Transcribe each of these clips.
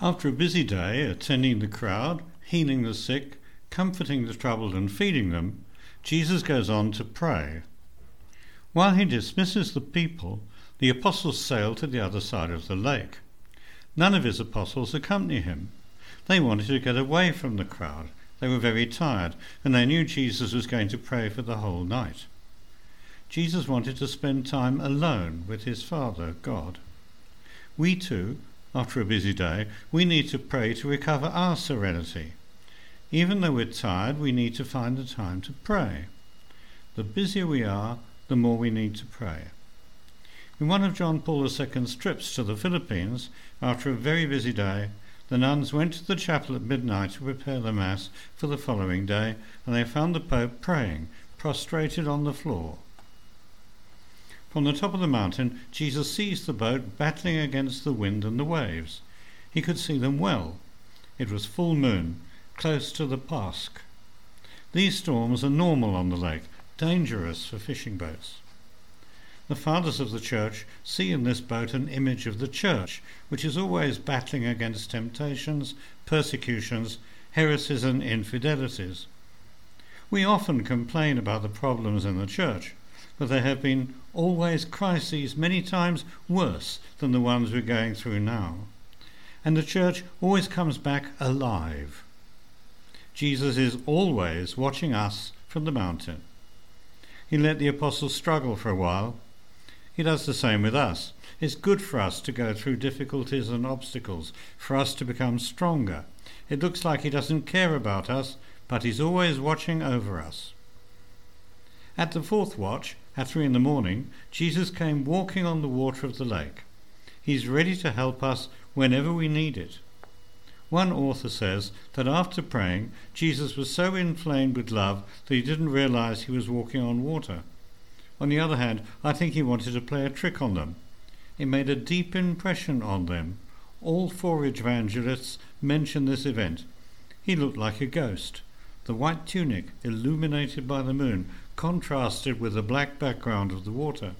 After a busy day attending the crowd, healing the sick, comforting the troubled, and feeding them, Jesus goes on to pray. While he dismisses the people, the apostles sail to the other side of the lake. None of his apostles accompany him. They wanted to get away from the crowd. They were very tired, and they knew Jesus was going to pray for the whole night. Jesus wanted to spend time alone with his Father, God. We too, after a busy day, we need to pray to recover our serenity. Even though we're tired, we need to find the time to pray. The busier we are, the more we need to pray. In one of John Paul II's trips to the Philippines, after a very busy day, the nuns went to the chapel at midnight to prepare the Mass for the following day, and they found the Pope praying, prostrated on the floor. From the top of the mountain, Jesus sees the boat battling against the wind and the waves. He could see them well. It was full moon, close to the Pasch. These storms are normal on the lake, dangerous for fishing boats. The fathers of the church see in this boat an image of the church, which is always battling against temptations, persecutions, heresies, and infidelities. We often complain about the problems in the church, but there have been always crises many times worse than the ones we're going through now. And the church always comes back alive. Jesus is always watching us from the mountain. He let the apostles struggle for a while. He does the same with us. It's good for us to go through difficulties and obstacles, for us to become stronger. It looks like he doesn't care about us, but he's always watching over us. At the fourth watch, at three in the morning, Jesus came walking on the water of the lake. He's ready to help us whenever we need it. One author says that after praying, Jesus was so inflamed with love that he didn't realize he was walking on water. On the other hand, I think he wanted to play a trick on them. It made a deep impression on them. All four evangelists mention this event. He looked like a ghost. The white tunic, illuminated by the moon, contrasted with the black background of the water.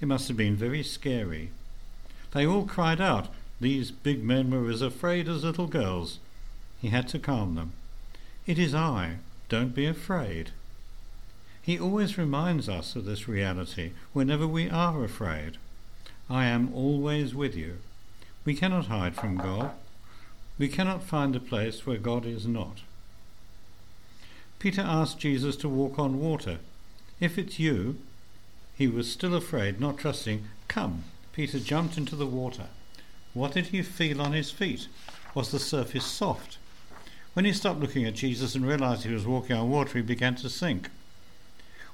It must have been very scary. They all cried out. These big men were as afraid as little girls. He had to calm them. It is I. Don't be afraid. He always reminds us of this reality whenever we are afraid. I am always with you. We cannot hide from God. We cannot find a place where God is not. Peter asked Jesus to walk on water if it's you, he was still afraid, not trusting. Come. Peter jumped into the water. What did he feel on his feet? Was the surface soft? When he stopped looking at Jesus and realized he was walking on water, he began to sink.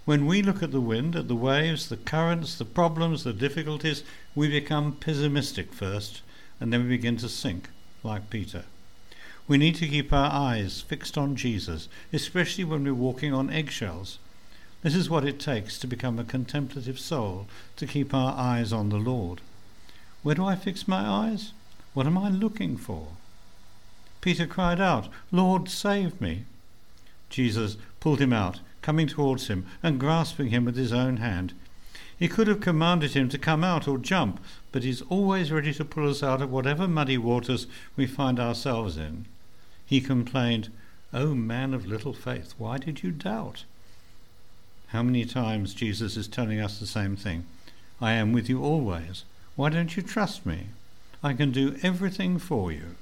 When we look at the wind, at the waves, the currents, the problems, the difficulties, we become pessimistic first, and then we begin to sink, like Peter. We need to keep our eyes fixed on Jesus, especially when we're walking on eggshells. This is what it takes to become a contemplative soul, to keep our eyes on the Lord. Where do I fix my eyes? What am I looking for? Peter cried out, Lord, save me. Jesus pulled him out, coming towards him and grasping him with his own hand. He could have commanded him to come out or jump, but he's always ready to pull us out of whatever muddy waters we find ourselves in. He complained, O man of little faith, why did you doubt? How many times Jesus is telling us the same thing? I am with you always. Why don't you trust me? I can do everything for you.